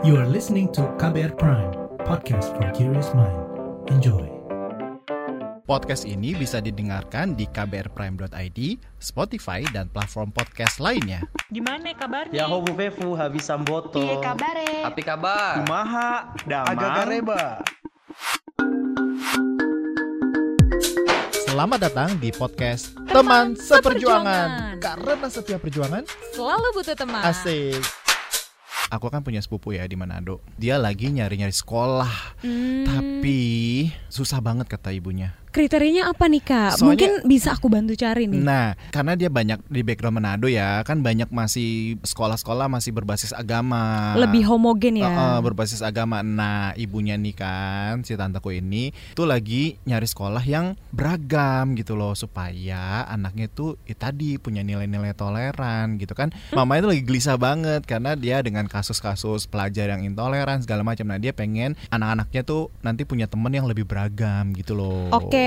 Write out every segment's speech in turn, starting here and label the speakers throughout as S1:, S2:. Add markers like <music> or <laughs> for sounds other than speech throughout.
S1: You are listening to KBR Prime, podcast for curious mind. Enjoy.
S2: Podcast ini bisa didengarkan di kbrprime.id, Spotify, dan platform podcast lainnya.
S3: Gimana kabarnya?
S4: Ya hobu vefu habis samboto.
S3: Piye kabare?
S5: Api kabar.
S4: Kumaha, damang.
S5: Agak gareba.
S2: Selamat datang di podcast
S6: Teman
S2: Teman Seperjuangan.
S6: Seperjuangan.
S2: Karena setiap perjuangan
S6: Selalu butuh teman.
S2: asik. Aku kan punya sepupu ya di Manado. Dia lagi nyari-nyari sekolah,
S6: Hmm,
S2: tapi susah banget kata ibunya.
S6: Kriterianya apa nih kak?
S2: Soalnya-
S6: Mungkin bisa aku bantu cari nih.
S2: Nah, karena dia banyak di background Manado ya, kan banyak masih sekolah-sekolah masih berbasis agama.
S6: Lebih homogen ya.
S2: Heeh, berbasis agama. Nah, ibunya nih kan si tanteku ini tuh lagi nyari sekolah yang beragam gitu loh supaya anaknya tuh ya tadi punya nilai-nilai toleran gitu kan. Mamanya tuh lagi gelisah banget karena dia dengan kasus-kasus pelajar yang intoleran segala macam. Nah, dia pengen anak-anaknya tuh nanti punya temen yang lebih beragam gitu loh.
S6: Oke,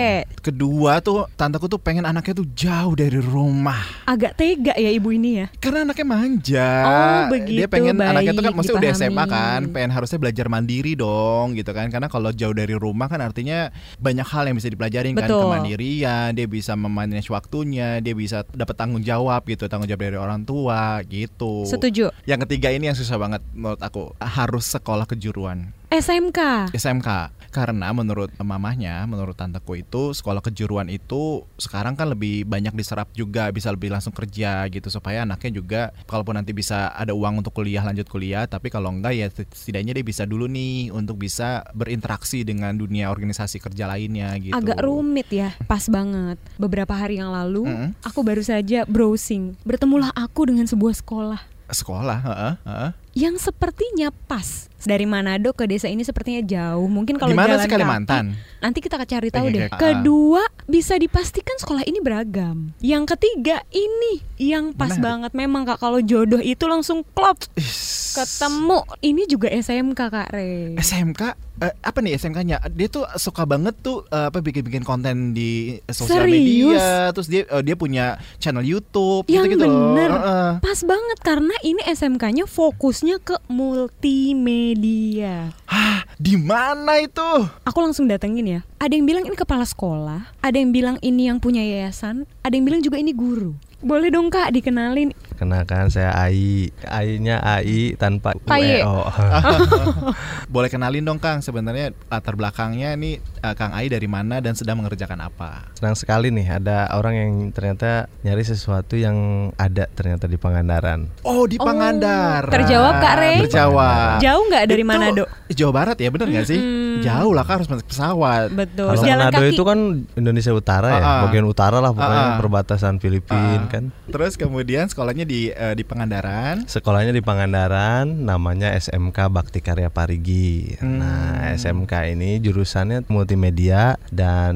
S2: Kedua tuh tanteku tuh pengen anaknya tuh jauh dari rumah
S6: agak tega ya ibu ini ya.
S2: karena anaknya manja.
S6: Oh, begitu,
S2: Dia pengen anaknya tuh kan
S6: baik,
S2: mesti udah SMA kan, pengen harusnya belajar mandiri dong gitu kan. Karena kalau jauh dari rumah kan artinya banyak hal yang bisa dipelajarin kan kemandirian, dia bisa memanage waktunya, dia bisa dapat tanggung jawab gitu, tanggung jawab dari orang tua gitu.
S6: Setuju.
S2: Yang ketiga ini yang susah banget menurut aku, harus sekolah kejuruan.
S6: SMK.
S2: SMK karena menurut mamahnya, menurut tanteku itu sekolah kejuruan itu sekarang kan lebih banyak diserap juga bisa lebih langsung kerja gitu supaya anaknya juga kalaupun nanti bisa ada uang untuk kuliah lanjut kuliah tapi kalau enggak ya setidaknya dia bisa dulu nih untuk bisa berinteraksi dengan dunia organisasi kerja lainnya gitu.
S6: Agak rumit ya, pas banget. Beberapa hari yang lalu,
S2: Mm-mm.
S6: aku baru saja browsing. Bertemulah aku dengan sebuah sekolah
S2: Sekolah, heeh, heeh.
S6: Yang sepertinya pas. Dari Manado ke desa ini sepertinya jauh. Mungkin kalau
S2: Di mana
S6: jalan
S2: sih Kalimantan?
S6: kaki, nanti kita cari tahu deh. Kedua, bisa dipastikan sekolah ini beragam. Yang ketiga, ini yang pas
S2: Menarik.
S6: banget memang Kak kalau jodoh itu langsung klop
S2: Is-
S6: ketemu. Ini juga SMK Kak Re.
S2: SMK eh, apa nih SMK-nya? Dia tuh suka banget tuh eh, apa bikin-bikin konten di sosial
S6: Serius?
S2: media, terus dia eh, dia punya channel YouTube
S6: Yang
S2: gitu-gitu
S6: bener.
S2: Heeh.
S6: Pas banget karena ini SMK-nya fokusnya ke multimedia.
S2: Hah, di mana itu?
S6: Aku langsung datengin ya. Ada yang bilang ini kepala sekolah, ada yang bilang ini yang punya yayasan, ada yang bilang juga ini guru. Boleh dong kak dikenalin.
S5: Kenalkan saya Ai. Ai-nya AI tanpa
S6: Paye.
S5: UEO. <laughs>
S2: Boleh kenalin dong Kang, sebenarnya latar belakangnya ini eh, Kang Ai dari mana dan sedang mengerjakan apa?
S5: Senang sekali nih ada orang yang ternyata nyari sesuatu yang ada ternyata di Pangandaran.
S2: Oh, di
S6: Oh,
S2: Pangandaran.
S6: terjawab, Kak Re?
S2: Terjawab.
S6: Jauh nggak dari
S2: Itu
S6: Manado?
S2: Jawa Barat ya, bener nggak sih? Jauh lah kan harus naik pesawat.
S6: Betul.
S5: Kalau
S6: Jalan
S5: Manado
S6: kaki.
S5: itu kan Indonesia Utara ya,
S2: Ah, ah.
S5: bagian utara lah pokoknya
S2: Ah, ah.
S5: perbatasan Filipina kan.
S2: Terus kemudian sekolahnya di eh, di Pangandaran.
S5: Sekolahnya di Pangandaran, namanya SMK Bakti Karya Parigi.
S2: Hmm.
S5: Nah, SMK ini jurusannya multimedia dan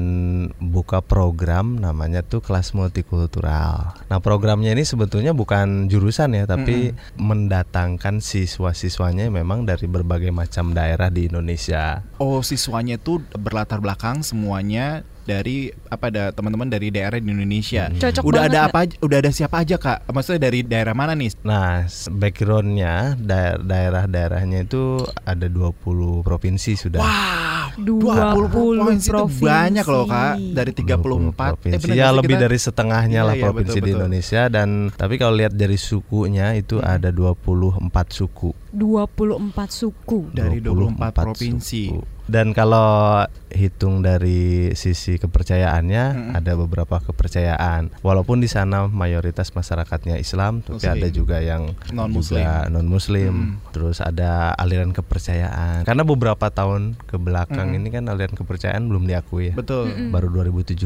S5: buka program namanya tuh kelas multikultural. Nah, programnya ini sebetulnya bukan jurusan ya, tapi mendatangkan siswa-siswanya memang dari berbagai macam daerah di Indonesia.
S2: Oh, siswanya itu berlatar belakang semuanya dari apa ada teman-teman dari daerah di Indonesia.
S6: Cocok
S2: udah
S6: banget
S2: ada apa aja, udah ada siapa aja Kak? Maksudnya dari daerah mana nih?
S5: Nah, backgroundnya da- daerah-daerahnya itu ada 20 provinsi sudah.
S2: Wow,
S6: 20
S2: provinsi itu
S6: provinsi.
S2: banyak loh Kak, dari 34
S5: 20 provinsi.
S2: bener
S5: ya lebih
S2: kita?
S5: dari setengahnya
S2: Iya,
S5: lah
S2: iya,
S5: provinsi
S2: betul,
S5: di
S2: betul.
S5: Indonesia dan tapi kalau lihat dari sukunya itu
S2: Hmm.
S5: ada 24 suku.
S6: 24 suku.
S2: Dari 24 provinsi.
S5: suku. Dan kalau hitung dari sisi kepercayaannya
S2: Mm-mm.
S5: ada beberapa kepercayaan. Walaupun di sana mayoritas masyarakatnya Islam, tapi
S2: Muslim.
S5: ada juga yang
S2: Non-Muslim.
S5: non muslim.
S2: Mm.
S5: Terus ada aliran kepercayaan. Karena beberapa tahun ke belakang
S2: Mm-mm.
S5: ini kan aliran kepercayaan belum diakui ya.
S2: Betul.
S6: Mm-mm.
S5: Baru 2017.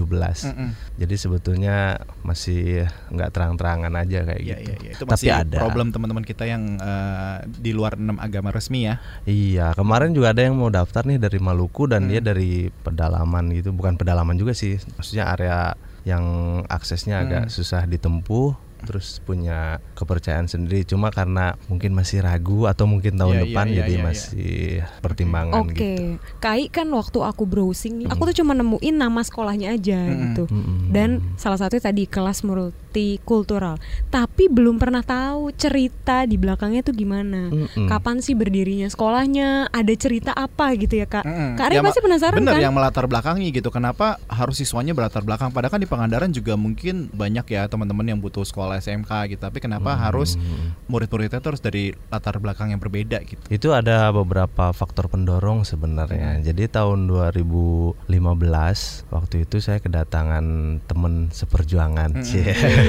S2: Mm-mm.
S5: Jadi sebetulnya masih nggak terang-terangan aja kayak
S2: Iya,
S5: gitu.
S2: iya, iya. Itu
S5: Tapi
S2: masih
S5: ada.
S2: problem teman-teman kita yang eh, di luar enam agama resmi ya.
S5: Iya, kemarin juga ada yang mau daftar nih dari Maluku dan
S2: Hmm.
S5: dia dari pedalaman gitu, bukan pedalaman juga sih. Maksudnya area yang aksesnya agak
S2: Hmm.
S5: susah ditempuh terus punya kepercayaan sendiri cuma karena mungkin masih ragu atau mungkin tahun
S2: Iya, iya,
S5: depan
S2: iya,
S5: jadi
S2: iya, iya.
S5: masih pertimbangan
S6: Oke,
S5: gitu.
S6: Kai kan waktu aku browsing nih, aku tuh cuma nemuin nama sekolahnya aja
S2: Mm-mm.
S6: gitu.
S5: Mm-mm.
S6: Dan salah satunya tadi kelas multikultural, tapi belum pernah tahu cerita di belakangnya tuh gimana.
S5: Mm-mm.
S6: Kapan sih berdirinya sekolahnya? Ada cerita apa gitu ya kak?
S2: Mm-mm.
S6: Kak Arya
S2: Ya,
S6: pasti penasaran
S2: Bener
S6: kan?
S2: yang melatar belakangi gitu. Kenapa harus siswanya berlatar belakang? Padahal kan di Pangandaran juga mungkin banyak ya teman-teman yang butuh sekolah SMK gitu. Tapi kenapa harus murid-muridnya tuh harus dari latar belakang yang berbeda gitu?
S5: Itu ada beberapa faktor pendorong sebenarnya. Jadi tahun 2015 waktu itu saya kedatangan teman seperjuangan, Cie.
S6: Ih. <laughs>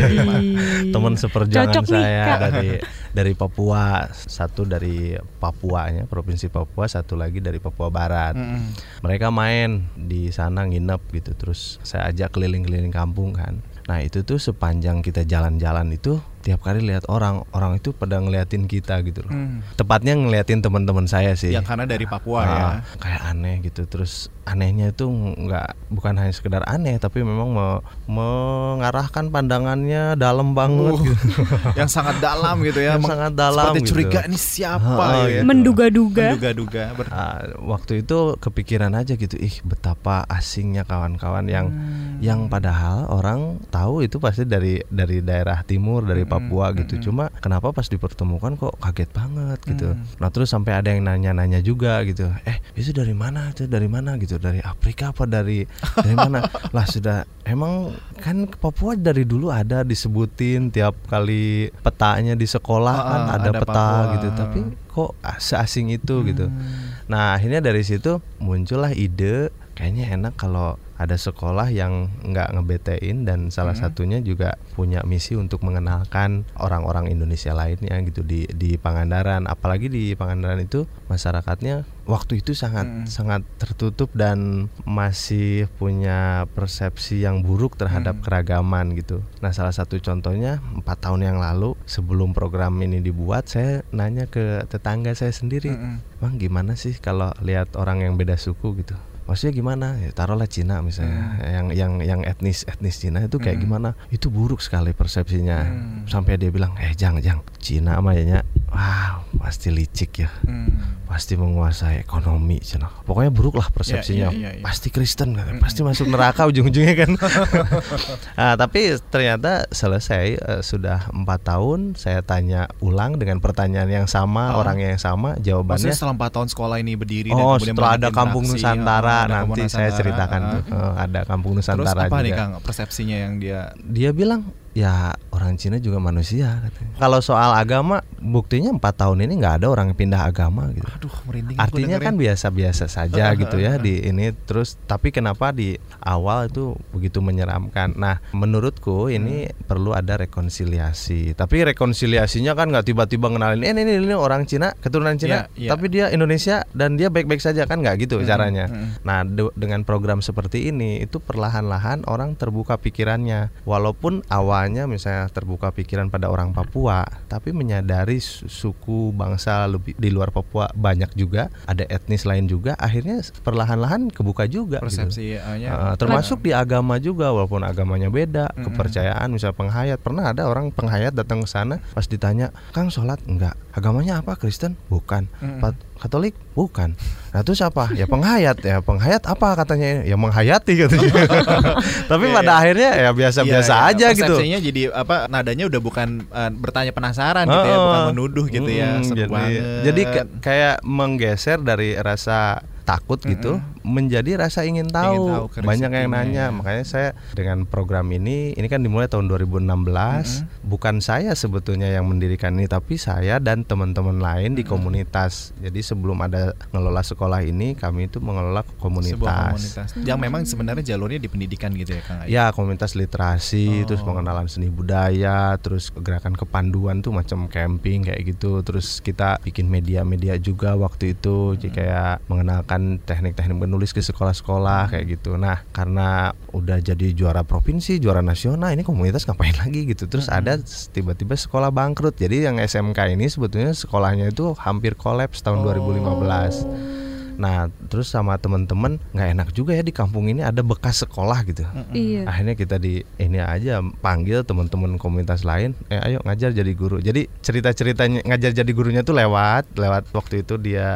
S5: teman seperjuangan
S6: Cocok nih,
S5: saya
S6: Kak.
S5: dari dari Papua, satu dari Papuanya, provinsi Papua, satu lagi dari Papua Barat.
S2: Mm-mm.
S5: Mereka main di sana nginep gitu, terus saya ajak keliling-keliling kampung kan. Nah itu tuh sepanjang kita jalan-jalan itu tiap kali lihat orang, orang itu pada ngeliatin kita gitu loh.
S2: Hmm.
S5: Tepatnya ngeliatin teman-teman saya sih.
S2: Yang karena dari Papua ya.
S5: Ah, kayak aneh gitu terus anehnya itu nggak bukan hanya sekedar aneh tapi memang me- mengarahkan pandangannya dalam banget
S2: Uh,
S5: gitu. <laughs>
S2: yang sangat dalam gitu ya.
S5: Yang sangat dalam
S2: Seperti
S5: gitu.
S2: curiga ini siapa
S5: Ah,
S2: ya.
S5: gitu.
S6: Menduga-duga.
S2: Menduga-duga. Ber-
S5: Ah, waktu itu kepikiran aja gitu ih betapa asingnya kawan-kawan yang
S2: Hmm.
S5: yang padahal orang tahu itu pasti dari dari daerah timur dari Papua gitu. cuma kenapa pas dipertemukan kok kaget banget gitu. Nah terus sampai ada yang nanya-nanya juga gitu. Eh itu dari mana? Itu dari mana? gitu. Dari Afrika apa dari dari mana? <laughs> Lah sudah emang kan Papua dari dulu ada disebutin tiap kali petanya di sekolah
S2: Ah,
S5: kan
S2: ah,
S5: ada,
S2: ada
S5: peta
S2: Papua.
S5: gitu. Tapi kok seasing itu gitu.
S2: Hmm.
S5: Nah akhirnya dari situ muncullah ide kayaknya enak kalau ada sekolah yang nggak ngebetein dan salah satunya juga punya misi untuk mengenalkan orang-orang Indonesia lainnya gitu di di Pangandaran. Apalagi di Pangandaran itu masyarakatnya waktu itu sangat
S2: Mm.
S5: sangat tertutup dan masih punya persepsi yang buruk terhadap
S2: Mm.
S5: keragaman gitu. Nah salah satu contohnya empat tahun yang lalu sebelum program ini dibuat saya nanya ke tetangga saya sendiri.
S2: Mm-mm.
S5: Bang gimana sih kalau lihat orang yang beda suku gitu? Maksudnya gimana? Ya, taruhlah Cina misalnya, yang yang yang etnis etnis Cina itu kayak
S2: Hmm.
S5: gimana? Itu buruk sekali persepsinya.
S2: Hmm.
S5: Sampai dia bilang, eh jang jang, Cina mah ya, wah pasti licik ya,
S2: Hmm.
S5: pasti menguasai ekonomi Cina. Pokoknya buruk lah persepsinya.
S2: iya, iya, iya.
S5: Pasti Kristen, katanya. pasti masuk neraka ujung-ujungnya kan. nah, <laughs> tapi ternyata selesai eh, sudah empat tahun. Saya tanya ulang dengan pertanyaan yang sama,
S2: Oh.
S5: orangnya yang sama, jawabannya
S2: Maksudnya setelah 4 tahun sekolah ini berdiri dan
S5: Oh,
S2: kemudian
S5: setelah ada Kampung
S2: interaksi,
S5: Nusantara
S2: ada
S5: nanti saya
S2: Nusantara,
S5: ceritakan
S2: ah.
S5: tuh. Eh, ada Kampung
S2: Terus
S5: Nusantara
S2: apa nih
S5: juga.
S2: Kang persepsinya yang dia
S5: Dia bilang ya orang Cina juga manusia katanya. Kalau soal agama, buktinya empat tahun ini nggak ada orang yang pindah agama gitu.
S2: aduh merinding
S5: Artinya kan biasa-biasa saja <laughs> gitu ya di ini terus tapi kenapa di awal itu begitu menyeramkan. Nah, menurutku ini
S2: Hmm.
S5: perlu ada rekonsiliasi. Tapi rekonsiliasinya kan nggak tiba-tiba ngenalin eh ini, ini, ini orang Cina, keturunan Cina,
S2: Iya, iya.
S5: tapi dia Indonesia dan dia baik-baik saja kan nggak gitu
S2: Mm-mm,
S5: caranya.
S2: mm-mm.
S5: Nah, de- dengan program seperti ini itu perlahan-lahan orang terbuka pikirannya. Walaupun awalnya misalnya terbuka pikiran pada orang Papua, tapi menyadari su- suku bangsa lebih di luar Papua banyak juga, ada etnis lain juga, akhirnya perlahan-lahan kebuka juga gitu.
S2: persepsi nya
S5: Uh, termasuk di agama juga walaupun agamanya beda
S2: Mm-mm.
S5: kepercayaan misalnya penghayat pernah ada orang penghayat datang ke sana pas ditanya Kang sholat enggak agamanya apa Kristen bukan
S2: Mm-mm.
S5: Pat- Katolik? Bukan. Nah terus apa? Ya penghayat. Ya penghayat apa katanya? Ya menghayati katanya. <laughs> Tapi
S2: Iya,
S5: pada
S2: iya.
S5: akhirnya ya biasa-biasa
S2: Iya, iya.
S5: aja gitu.
S2: Persepsinya jadi apa nadanya udah bukan eh, bertanya penasaran gitu ya,
S5: Oh,
S2: bukan menuduh gitu ya.
S5: mm,
S2: Seru
S5: jadi,
S2: banget.
S5: jadi kayak menggeser dari rasa takut gitu menjadi rasa ingin tahu.
S2: tahu,
S5: Banyak yang nanya,
S2: ya.
S5: makanya saya dengan program ini ini kan dimulai tahun 2016. Bukan saya sebetulnya yang mendirikan ini tapi saya dan teman-teman lain di komunitas. Jadi sebelum ada ngelola sekolah ini kami itu mengelola komunitas.
S2: sebuah komunitas yang memang sebenarnya jalurnya di pendidikan gitu ya Kang?
S5: Ya komunitas literasi, terus
S2: Oh.
S5: pengenalan seni budaya, terus gerakan kepanduan tuh macam camping kayak gitu. Terus kita bikin media-media juga waktu itu, jadi kayak mengenalkan teknik-teknik menulis ke sekolah-sekolah kayak gitu. Nah karena udah jadi juara provinsi, juara nasional, ini komunitas ngapain lagi gitu. Terus ada tiba-tiba sekolah bangkrut. Jadi yang SMK ini sebetulnya sekolahnya itu hampir kolaps tahun 2015. Nah, terus sama teman-teman nggak enak juga ya di kampung ini ada bekas sekolah gitu.
S6: Iya.
S5: Akhirnya kita di ini aja panggil teman-teman komunitas lain, eh ayo ngajar jadi guru. Jadi cerita-ceritanya ngajar jadi gurunya tuh lewat lewat waktu itu dia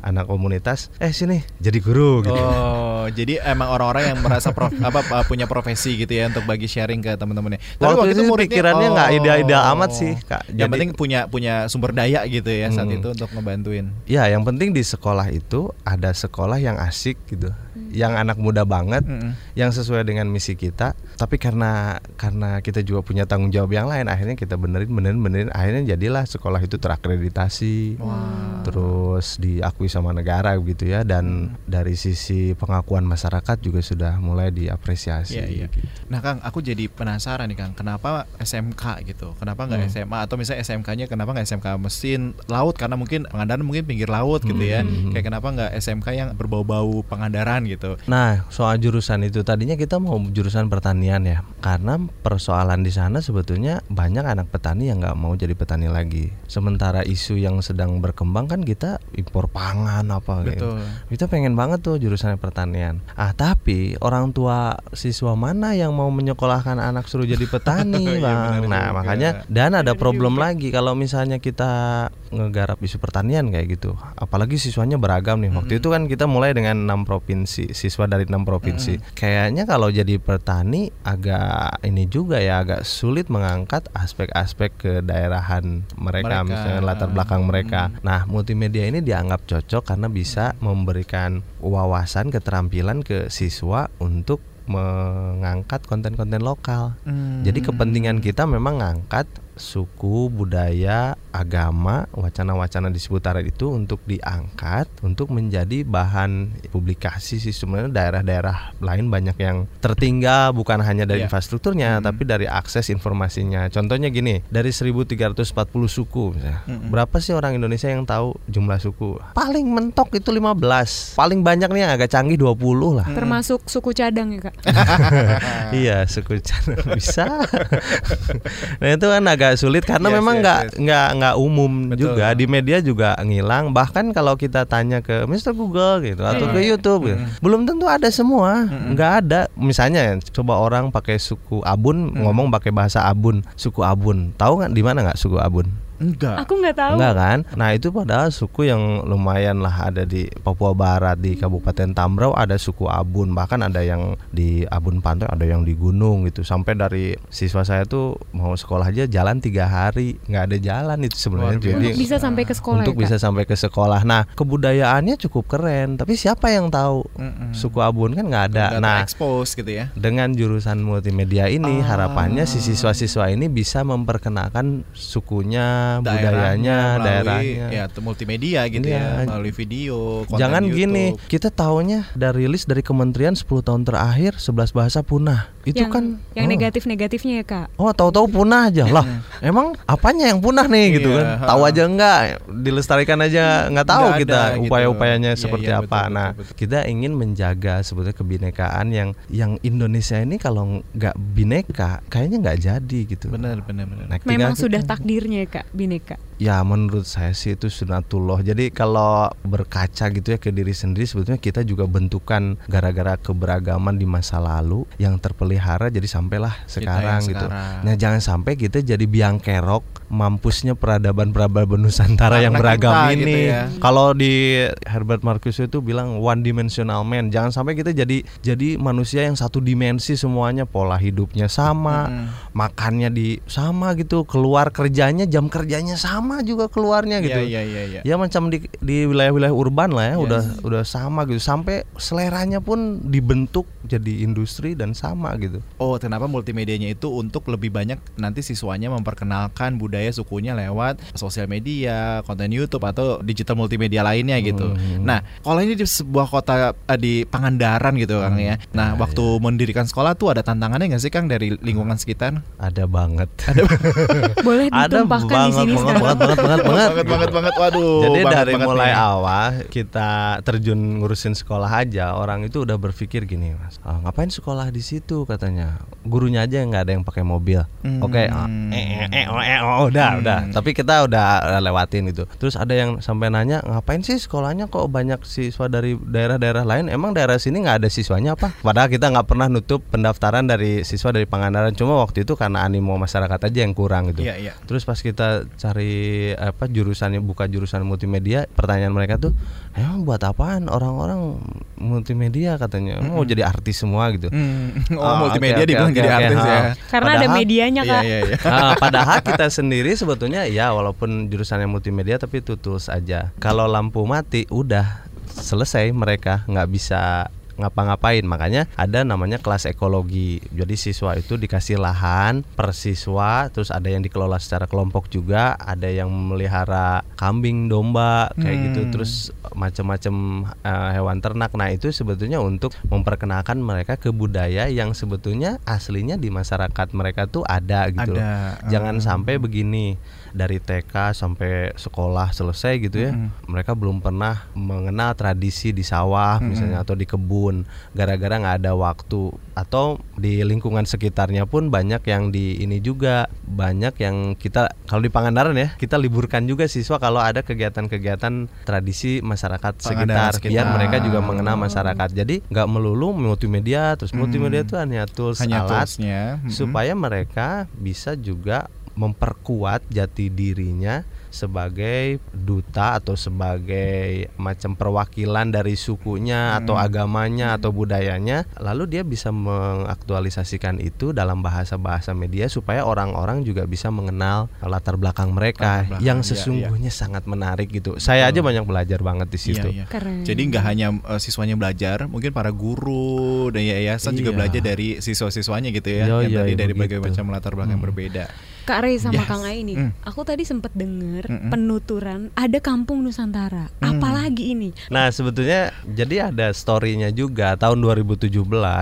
S5: anak komunitas, eh sini jadi guru gitu.
S2: Oh, jadi emang orang-orang yang merasa prof, <laughs> apa punya profesi gitu ya untuk bagi sharing ke teman-temannya.
S5: Waktu itu pikirannya nggak ideal-ideal amat sih, Kak.
S2: Yang
S5: Jadi-
S2: penting punya punya sumber daya gitu ya saat
S5: Hmm.
S2: itu untuk ngebantuin.
S5: Ya, yang penting di sekolah itu ada sekolah yang asik gitu, yang anak muda banget,
S2: Mm-mm.
S5: yang sesuai dengan misi kita. Tapi karena karena kita juga punya tanggung jawab yang lain, akhirnya kita benerin, benerin, benerin. Akhirnya jadilah sekolah itu terakreditasi, terus diakui sama negara gitu ya. Dan dari sisi pengakuan masyarakat juga sudah mulai diapresiasi.
S2: Iya, iya.
S5: gitu.
S2: Nah Kang, aku jadi penasaran nih Kang, kenapa SMK gitu? Kenapa nggak
S5: Hmm.
S2: SMA atau misalnya SMK-nya kenapa nggak SMK mesin laut? Karena mungkin Pangandaran mungkin pinggir laut gitu ya.
S5: Hmm.
S2: Kayak kenapa nggak SMK yang berbau-bau Pangandaran gitu?
S5: Nah, soal jurusan itu tadinya kita mau jurusan pertanian ya, karena persoalan di sana sebetulnya banyak anak petani yang nggak mau jadi petani lagi. Sementara isu yang sedang berkembang kan kita impor pangan apa gitu.
S2: Betul.
S5: Kita pengen banget tuh jurusan pertanian. Ah, tapi orang tua siswa mana yang mau menyekolahkan anak suruh jadi petani, <laughs>
S2: Iya,
S5: Bang?
S2: benar
S5: nah,
S2: juga.
S5: makanya dan ada problem lagi kalau misalnya kita ngegarap isu pertanian kayak gitu. Apalagi siswanya beragam nih. Waktu itu kan kita mulai dengan enam provinsi, siswa dari enam provinsi. Kayaknya kalau jadi petani agak ini juga ya agak sulit mengangkat aspek-aspek kedaerahan mereka,
S2: Mereka.
S5: misalnya latar belakang mereka. Nah, multimedia ini dianggap cocok karena bisa memberikan wawasan, keterampilan ke siswa untuk mengangkat konten-konten lokal.
S2: Hmm.
S5: Jadi kepentingan kita memang ngangkat suku, budaya, agama, wacana-wacana di seputaran itu untuk diangkat untuk menjadi bahan publikasi sih sebenarnya daerah-daerah lain banyak yang tertinggal bukan hanya dari
S2: Iya.
S5: infrastrukturnya tapi dari akses informasinya. Contohnya gini, dari 1340 suku misalnya. Berapa sih orang Indonesia yang tahu jumlah suku? Paling mentok itu 15. Paling banyak nih yang agak canggih 20 lah.
S6: Termasuk suku cadang ya kak. <laughs>
S5: iya suku cadang bisa <laughs> nah itu kan agak sulit karena
S2: Yes,
S5: memang
S2: yes,
S5: nggak
S2: yes.
S5: nggak nggak umum
S2: Betul.
S5: juga. Di media juga ngilang. Bahkan kalau kita tanya ke Mr. Google gitu atau ke YouTube gitu, belum tentu ada semua. Nggak ada. Misalnya coba orang pakai suku Abun ngomong pakai bahasa Abun suku Abun. Tahu nggak di mana nggak suku Abun
S2: enggak.
S6: Aku nggak tahu.
S5: Enggak kan? Nah itu padahal suku yang lumayan lah ada di Papua Barat di Kabupaten Tambrau ada suku Abun bahkan ada yang di Abun Pantai ada yang di gunung gitu sampai dari siswa saya tuh mau sekolah aja jalan tiga hari nggak ada jalan itu sebenarnya jadi
S6: Untuk bisa sampai ke sekolah
S5: untuk
S6: ya,
S5: bisa sampai ke sekolah. Nah kebudayaannya cukup keren tapi siapa yang tahu
S2: Mm-mm.
S5: suku Abun kan nggak ada. Nah
S2: terekspos gitu ya.
S5: dengan jurusan multimedia ini
S2: Ah.
S5: harapannya si siswa-siswa ini bisa memperkenalkan sukunya, budayanya,
S2: melalui,
S5: daerahnya.
S2: ya multimedia gitu
S5: Iya.
S2: ya, melalui video, konten
S5: Jangan gini,
S2: YouTube.
S5: kita taunya dari rilis dari kementerian 10 tahun terakhir 11 bahasa punah. Itu
S6: yang,
S5: kan
S6: yang
S5: oh.
S6: negatif-negatifnya ya kak.
S5: Oh, tahu-tahu punah aja lah. Emang apanya yang punah nih gitu
S2: Iya,
S5: kan? Tahu aja enggak, dilestarikan aja nggak tahu
S2: Nggak
S5: kita
S2: ada gitu.
S5: upaya-upayanya
S2: Iya,
S5: seperti
S2: iya,
S5: apa.
S2: betul, betul,
S5: nah,
S2: betul.
S5: kita ingin menjaga sebetulnya kebinekaan yang yang Indonesia ini kalau nggak bineka kayaknya nggak jadi gitu.
S2: Benar, benar, benar.
S5: Nah,
S6: Memang
S5: kita-
S6: sudah takdirnya ya kak, bineka.
S5: Ya menurut saya sih itu sunatullah. Jadi kalau berkaca gitu ya ke diri sendiri Sebetulnya kita juga bentukan gara-gara keberagaman di masa lalu Yang terpelihara jadi sampailah sekarang
S2: yang
S5: gitu.
S2: sekarang.
S5: Nah jangan sampai kita jadi biang kerok Mampusnya peradaban-peradaban Nusantara yang
S2: Karena
S5: beragam
S2: kita
S5: ini.
S2: gitu ya.
S5: Kalau di Herbert Marcuse itu bilang one dimensional man. Jangan sampai kita jadi jadi manusia yang satu dimensi semuanya. Pola hidupnya sama
S2: Mm-mm.
S5: makannya di sama gitu. Keluar kerjanya jam kerjanya sama juga keluarnya gitu
S2: Iya, iya, iya, iya.
S5: ya macam di di wilayah-wilayah urban lah ya
S2: Yes.
S5: udah udah sama gitu sampai seleranya pun dibentuk jadi industri dan sama gitu
S2: Oh, kenapa multimedianya itu untuk lebih banyak nanti siswanya memperkenalkan budaya sukunya lewat sosial media, konten YouTube atau digital multimedia lainnya gitu.
S5: Hmm.
S2: Nah, kalau ini di sebuah kota eh, di Pangandaran gitu Kang ya. Nah,
S5: Ya,
S2: waktu mendirikan sekolah tuh ada tantangannya nggak sih Kang dari lingkungan sekitar?
S5: ada banget <laughs>
S6: Boleh
S5: ada
S6: ditumpahkan di
S5: banget
S6: sini
S5: banget,
S6: sekarang.
S5: Banget banget banget <laughs> banget banget.
S2: banget banget. Waduh.
S5: Jadi
S2: banget
S5: dari
S2: banget
S5: mulai
S2: nih.
S5: awal kita terjun ngurusin sekolah aja, orang itu udah berpikir gini, Mas. "Ah, ngapain sekolah di situ katanya? Gurunya aja yang nggak ada yang pakai mobil.
S2: Hmm.
S5: Oke, ah, eh, eh, eh, oh, eh, oh, udah, udah. Tapi kita udah lewatin gitu. Terus ada yang sampai nanya, ngapain sih sekolahnya kok banyak siswa dari daerah-daerah lain? Emang daerah sini nggak ada siswanya apa? Padahal kita nggak pernah nutup pendaftaran dari siswa dari Pangandaran. Cuma waktu itu karena animo masyarakat aja yang kurang gitu.
S2: Iya, iya.
S5: Terus pas kita cari apa jurusannya buka jurusan multimedia, pertanyaan mereka tuh, emang buat apaan orang-orang multimedia katanya? Mau jadi artis semua gitu.
S2: Hmm. Oh,
S5: Ah,
S2: multimedia
S5: oke,
S2: dibilang
S5: oke,
S2: jadi
S5: oke,
S2: artis
S5: ha.
S2: ya.
S6: Karena ada
S5: Padahal-
S6: medianya
S2: Iya,
S6: kak.
S2: iya, iya.
S5: Nah, <laughs> padahal kita sendiri sebetulnya ya walaupun jurusannya multimedia tapi itu tools aja. Kalau lampu mati udah selesai mereka nggak bisa ngapa-ngapain makanya ada namanya kelas ekologi jadi siswa itu dikasih lahan per siswa terus ada yang dikelola secara kelompok juga ada yang memelihara kambing domba kayak gitu
S2: Hmm.
S5: terus macam-macam eh, hewan ternak nah itu sebetulnya untuk memperkenalkan mereka ke budaya yang sebetulnya aslinya di masyarakat mereka tuh ada gitu loh.
S2: Ada.
S5: Jangan
S2: Hmm.
S5: sampai begini dari TK sampai sekolah selesai gitu ya.
S2: Mm-mm.
S5: Mereka belum pernah mengenal tradisi di sawah misalnya atau di kebun gara-gara nggak ada waktu atau di lingkungan sekitarnya pun banyak yang di ini juga banyak yang kita kalau di Pangandaran ya kita liburkan juga siswa kalau ada kegiatan-kegiatan tradisi masyarakat
S2: Pangandaran
S5: sekitar, biar
S2: sekitar.
S5: mereka juga mengenal masyarakat. Jadi nggak melulu multimedia terus multimedia itu hanya tools
S2: Hanya
S5: alat
S2: toolsnya. Mm-mm.
S5: supaya mereka bisa juga memperkuat jati dirinya sebagai duta atau sebagai macam perwakilan dari sukunya atau agamanya atau budayanya lalu dia bisa mengaktualisasikan itu dalam bahasa-bahasa media supaya orang-orang juga bisa mengenal latar belakang mereka
S2: Latar belakang,
S5: yang
S2: iya,
S5: sesungguhnya sangat menarik gitu saya aja banyak belajar banget di situ
S2: Iya, iya.
S6: Keren.
S2: Jadi nggak hanya eh, siswanya belajar, mungkin para guru dan yayasan juga
S5: Iya.
S2: belajar dari siswa-siswanya gitu ya,
S5: Yo,
S2: yang
S5: yo,
S2: tadi dari
S5: begitu.
S2: berbagai macam latar belakang berbeda.
S6: Kak Rey sama
S2: Yes.
S6: Kang Ai nih,
S2: Mm.
S6: aku tadi sempat denger
S2: Mm-mm.
S6: penuturan ada kampung Nusantara.
S2: Mm.
S6: Apalagi ini?
S5: Nah sebetulnya jadi ada storynya juga tahun 2017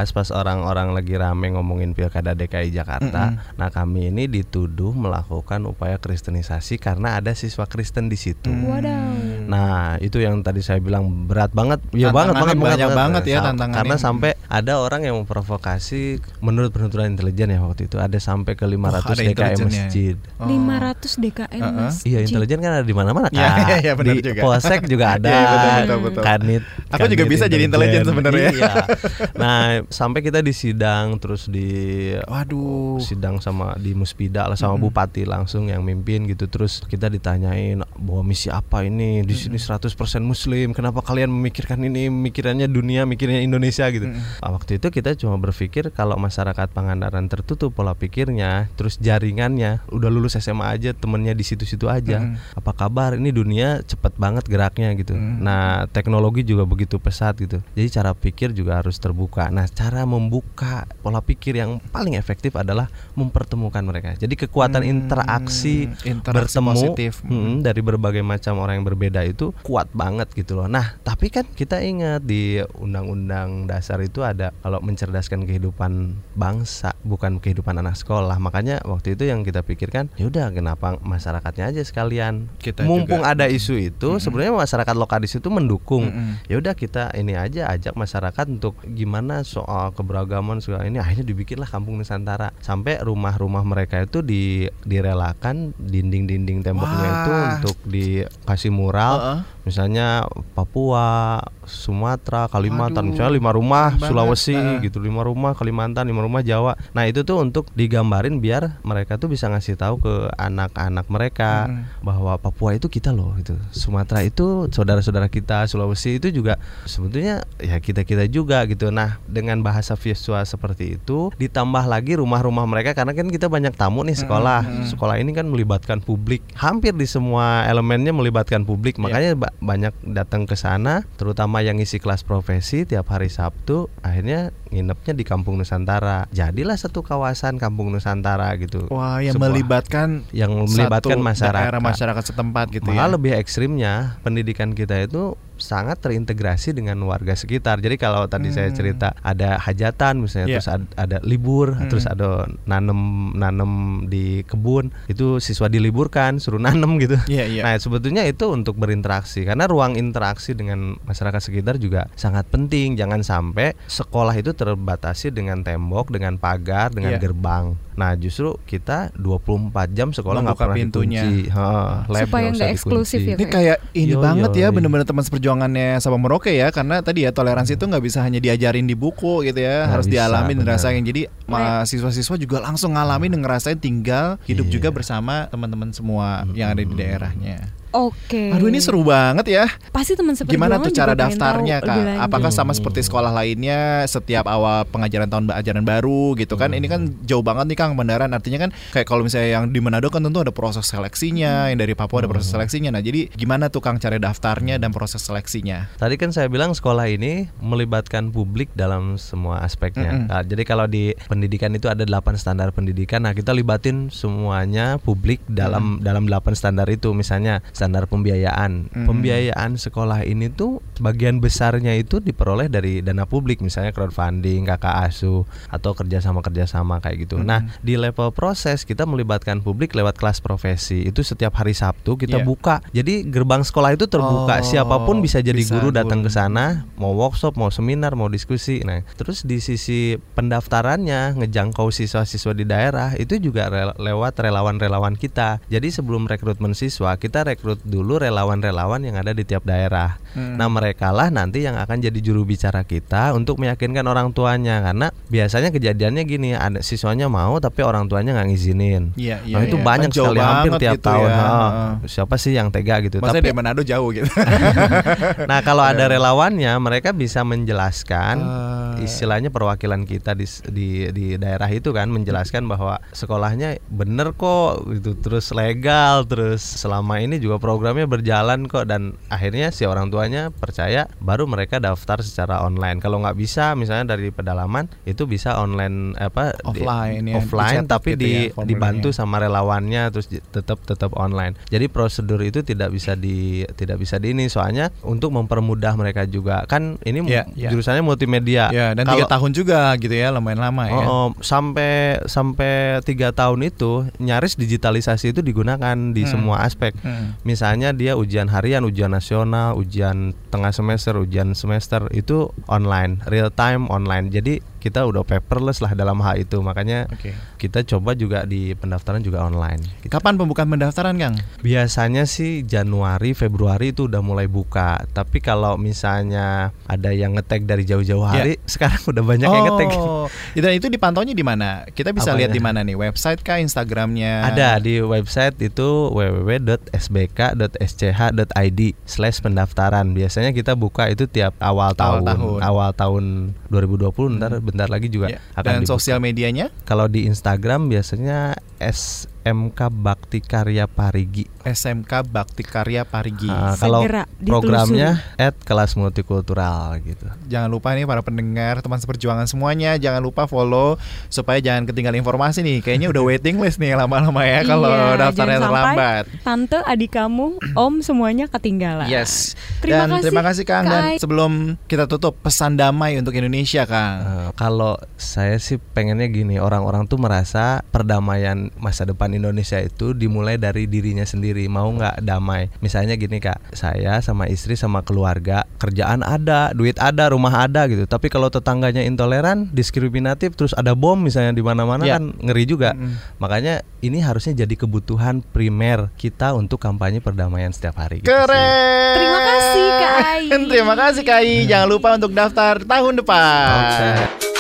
S5: pas orang-orang lagi rame ngomongin pilkada DKI Jakarta. Nah kami ini dituduh melakukan upaya kristenisasi karena ada siswa Kristen di situ.
S2: Mm.
S6: Wadaw.
S5: Nah itu yang tadi saya bilang berat banget, ya banget banget
S2: banyak banget ya
S5: Sa-
S2: tantangannya.
S5: Karena sampai ada orang yang memprovokasi menurut penuturan intelijen ya waktu itu ada sampai ke 500
S2: ada
S5: DKI
S2: intelijennya.
S5: Masjid.
S2: Oh.
S6: 500 DKM
S2: Uh-uh.
S6: masjid.
S5: Iya intelijen kan ada di mana-mana
S2: Iya,
S5: kak.
S2: iya, iya, benar
S5: di
S2: juga.
S5: Polsek juga <laughs> ada.
S2: Iya, betul, betul, betul.
S5: Kanit.
S2: Aku juga
S5: Kanit
S2: bisa jadi intelijen sebenarnya.
S5: Iya. <laughs> Nah sampai kita di sidang terus di
S2: Waduh.
S5: sidang sama di Muspida lah sama bupati langsung yang mimpin gitu terus kita ditanyain bahwa misi apa ini di sini 100% muslim kenapa kalian memikirkan ini mikirannya dunia mikirnya Indonesia gitu Nah, waktu itu kita cuma berpikir kalau masyarakat Pangandaran tertutup pola pikirnya terus jaringannya udah lulus SMA aja temennya di situ-situ aja.
S2: Mm.
S5: apa kabar? Ini dunia cepet banget geraknya gitu.
S2: Mm.
S5: nah teknologi juga begitu pesat gitu. Jadi cara pikir juga harus terbuka. Nah cara membuka pola pikir yang paling efektif adalah mempertemukan mereka. Jadi kekuatan
S2: Hmm,
S5: interaksi,
S2: interaksi
S5: bertemu
S2: positif.
S5: mm, dari berbagai macam orang yang berbeda itu kuat banget gitu loh. Nah tapi kan kita ingat di undang-undang dasar itu ada kalau mencerdaskan kehidupan bangsa bukan kehidupan anak sekolah. Makanya waktu itu yang kita pikirkan ya udah kenapa masyarakatnya aja sekalian
S2: Kita
S5: mumpung
S2: juga.
S5: ada isu itu sebenarnya masyarakat lokal di situ mendukung
S2: Mm-mm.
S5: ya udah kita ini aja ajak masyarakat untuk gimana soal keberagaman segala ini akhirnya dibikinlah kampung Nusantara sampai rumah-rumah mereka itu di direlakan dinding-dinding temboknya
S2: Wah.
S5: itu untuk dikasih mural
S2: Heeh.
S5: Misalnya Papua Sumatera Kalimantan
S2: Waduh,
S5: misalnya lima rumah
S2: banget.
S5: Sulawesi
S2: Heeh.
S5: gitu lima rumah Kalimantan lima rumah Jawa. Nah itu tuh untuk digambarin biar mereka tuh bisa ngasih tahu ke anak-anak mereka
S2: Mm.
S5: bahwa Papua itu kita loh gitu. Sumatera itu saudara-saudara kita Sulawesi itu juga sebetulnya ya kita kita juga gitu. Nah dengan bahasa visual seperti itu ditambah lagi rumah-rumah mereka karena kan kita banyak tamu nih sekolah. sekolah ini kan melibatkan publik. Hampir di semua elemennya melibatkan publik. Makanya ba- banyak datang ke sana terutama yang isi kelas profesi tiap hari Sabtu akhirnya nginepnya di Kampung Nusantara. Jadilah satu kawasan Kampung Nusantara gitu.
S2: Wah, yang
S5: Sebuah-
S2: melibatkan
S5: yang melibatkan
S2: satu
S5: masyarakat.
S2: daerah masyarakat setempat gitu
S5: Malah
S2: ya.
S5: lebih ekstrimnya pendidikan kita itu sangat terintegrasi dengan warga sekitar. Jadi kalau tadi saya
S2: Hmm.
S5: cerita ada hajatan misalnya
S2: Iya.
S5: terus ada, ada libur,
S2: Hmm.
S5: terus ada nanem nanem di kebun, itu siswa diliburkan suruh <laughs> nanem gitu.
S2: Iya, iya.
S5: Nah, sebetulnya itu untuk berinteraksi karena ruang interaksi dengan masyarakat sekitar juga sangat penting. Jangan sampai sekolah itu terbatasi dengan tembok, dengan pagar, dengan
S2: Iya.
S5: gerbang. Nah, justru kita 24 jam sekolah nggak pernah
S2: pintunya.
S5: dikunci. Heeh, lab
S6: Supaya
S5: nggak
S6: eksklusif
S5: dikunci.
S6: ya,
S2: Ini kayak ini
S5: Yo,
S2: banget ya
S5: yo.
S2: bener-bener teman seperjuangannya Sabang Merauke ya karena tadi ya toleransi itu nggak bisa hanya diajarin di buku gitu ya
S5: Nggak
S2: harus
S5: bisa,
S2: dialamin
S5: benar.
S2: dirasain jadi ma- siswa-siswa juga langsung ngalamin dan ngerasain tinggal hidup
S5: Iya.
S2: juga bersama teman-teman semua yang ada di daerahnya.
S6: Oke.
S2: Aduh ini seru banget ya.
S6: Pasti teman
S2: Gimana tuh cara daftarnya
S6: tahu
S2: kak? Apakah sama
S5: Hmm.
S2: seperti sekolah lainnya setiap awal pengajaran tahun ajaran baru gitu kan? Ini kan jauh banget nih kang Bandaran. Artinya kan kayak kalau misalnya yang di Manado kan tentu ada proses seleksinya, yang dari Papua ada proses seleksinya. Nah jadi gimana tuh kang cara daftarnya dan proses seleksinya?
S5: Tadi kan saya bilang sekolah ini melibatkan publik dalam semua aspeknya.
S2: Mm-mm.
S5: Nah, jadi kalau di pendidikan itu ada 8 standar pendidikan. Nah, kita libatin semuanya publik dalam dalam 8 standar itu. Misalnya standar pembiayaan.
S2: Mm.
S5: Pembiayaan sekolah ini tuh bagian besarnya itu diperoleh dari dana publik, misalnya crowdfunding, kakak asuh atau kerjasama kerjasama kayak gitu. Nah, di level proses kita melibatkan publik lewat kelas profesi. Itu setiap hari Sabtu kita
S2: Iya.
S5: buka. Jadi gerbang sekolah itu terbuka.
S2: Oh,
S5: Siapa pun bisa jadi
S2: bisa
S5: guru datang ke sana, mau workshop, mau seminar, mau diskusi. Nah, terus di sisi pendaftarannya ngejangkau siswa-siswa di daerah itu juga rel- lewat relawan-relawan kita. Jadi sebelum rekrutmen siswa, kita rekrut dulu relawan-relawan yang ada di tiap daerah.
S2: Hmm.
S5: Nah, mereka lah nanti yang akan jadi juru bicara kita untuk meyakinkan orang tuanya karena biasanya kejadiannya gini, ada siswanya mau tapi orang tuanya nggak ngizinin.
S2: Iya, iya.
S5: nah, itu
S2: iya.
S5: banyak
S2: Kan jauh
S5: sekali hampir tiap
S2: gitu
S5: tahun.
S2: ya.
S5: Heeh. Siapa sih yang tega gitu?
S2: Maksudnya
S5: tapi
S2: dari Manado jauh gitu. <laughs> <laughs>
S5: Nah kalau ada relawannya mereka bisa menjelaskan
S2: Ah.
S5: istilahnya perwakilan kita di, di di daerah itu kan menjelaskan bahwa sekolahnya bener kok gitu terus legal terus selama ini juga programnya berjalan kok dan akhirnya si orang tuanya percaya baru mereka daftar secara online kalau nggak bisa misalnya dari pedalaman itu bisa online apa di-
S2: Offline ya,
S5: offline tapi
S2: gitu
S5: di,
S2: ya,
S5: dibantu sama relawannya terus di- tetap tetap online jadi prosedur itu tidak bisa di tidak bisa di ini soalnya untuk mempermudah mereka juga kan ini
S2: Iya, iya.
S5: jurusannya multimedia
S2: ya dan tiga tahun juga gitu ya lumayan lama ya.
S5: Oh, oh, sampai sampai tiga tahun itu nyaris digitalisasi itu digunakan di
S2: Hmm.
S5: semua aspek.
S2: Hmm.
S5: Misalnya dia ujian harian, ujian nasional, ujian tengah semester, ujian semester itu online, real time online. Jadi kita udah paperless lah dalam hal itu. Makanya
S2: Oke.
S5: kita coba juga di pendaftaran juga online. gitu.
S2: Kapan pembukaan pendaftaran Kang?
S5: Biasanya sih Januari, Februari itu udah mulai buka. Tapi kalau misalnya ada yang ngetek dari jauh-jauh hari, <laughs> sekarang udah banyak yang ngetek.
S2: Oh, dan itu dipantaunya di mana? Kita bisa lihat
S5: Apanya?
S2: di mana nih? Website kah, Instagramnya?
S5: Ada di website itu www.sbk.sch.id slash pendaftaran. Biasanya kita buka itu tiap awal
S2: Awal
S5: tahun,
S2: tahun.
S5: awal tahun 2020. Ntar bentar lagi juga
S2: Ya.
S5: akan
S2: Dan
S5: dibuka.
S2: sosial medianya?
S5: Kalau di Instagram biasanya SMK Bakti Karya Parigi.
S2: SMK Bakti Karya Parigi.
S5: Ah, kalau
S6: Segera
S5: programnya at kelas multikultural gitu.
S2: Jangan lupa nih para pendengar, teman seperjuangan semuanya, jangan lupa follow supaya jangan ketinggalan informasi nih. Kayaknya udah <laughs> waiting list nih lama-lama ya kalau
S6: Iya,
S2: daftarnya terlambat.
S6: Tante, adik kamu, om semuanya ketinggalan.
S2: Yes.
S6: Terima
S2: dan
S6: kasih,
S2: terima kasih Kang. Dan sebelum kita tutup pesan damai untuk Indonesia Kang.
S5: Eh, kalau saya sih pengennya gini, orang-orang tuh merasa perdamaian masa depan Indonesia itu dimulai dari dirinya sendiri. Mau nggak damai? Misalnya gini kak, saya sama istri sama keluarga kerjaan ada, duit ada, rumah ada gitu. Tapi kalau tetangganya intoleran, diskriminatif, terus ada bom misalnya di mana-mana
S2: Iya.
S5: kan ngeri juga.
S2: Mm-mm.
S5: Makanya ini harusnya jadi kebutuhan primer kita untuk kampanye perdamaian setiap hari. gitu sih.
S2: Keren.
S6: Terima kasih, Kak <laughs> Ai.
S2: Terima kasih Kak Ai. Jangan lupa untuk daftar tahun depan.
S5: Oke.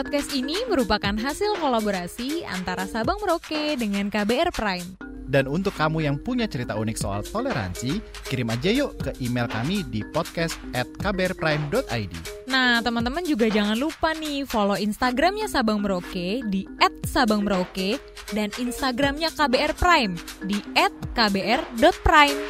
S3: Podcast ini merupakan hasil kolaborasi antara Sabang Merauke dengan KBR Prime.
S2: Dan untuk kamu yang punya cerita unik soal toleransi, kirim aja yuk ke email kami di podcast at kbrprime.id.
S3: Nah, teman-teman juga jangan lupa nih follow Instagramnya Sabang Merauke di @sabangmerauke dan Instagramnya KBR Prime di @kbr.prime.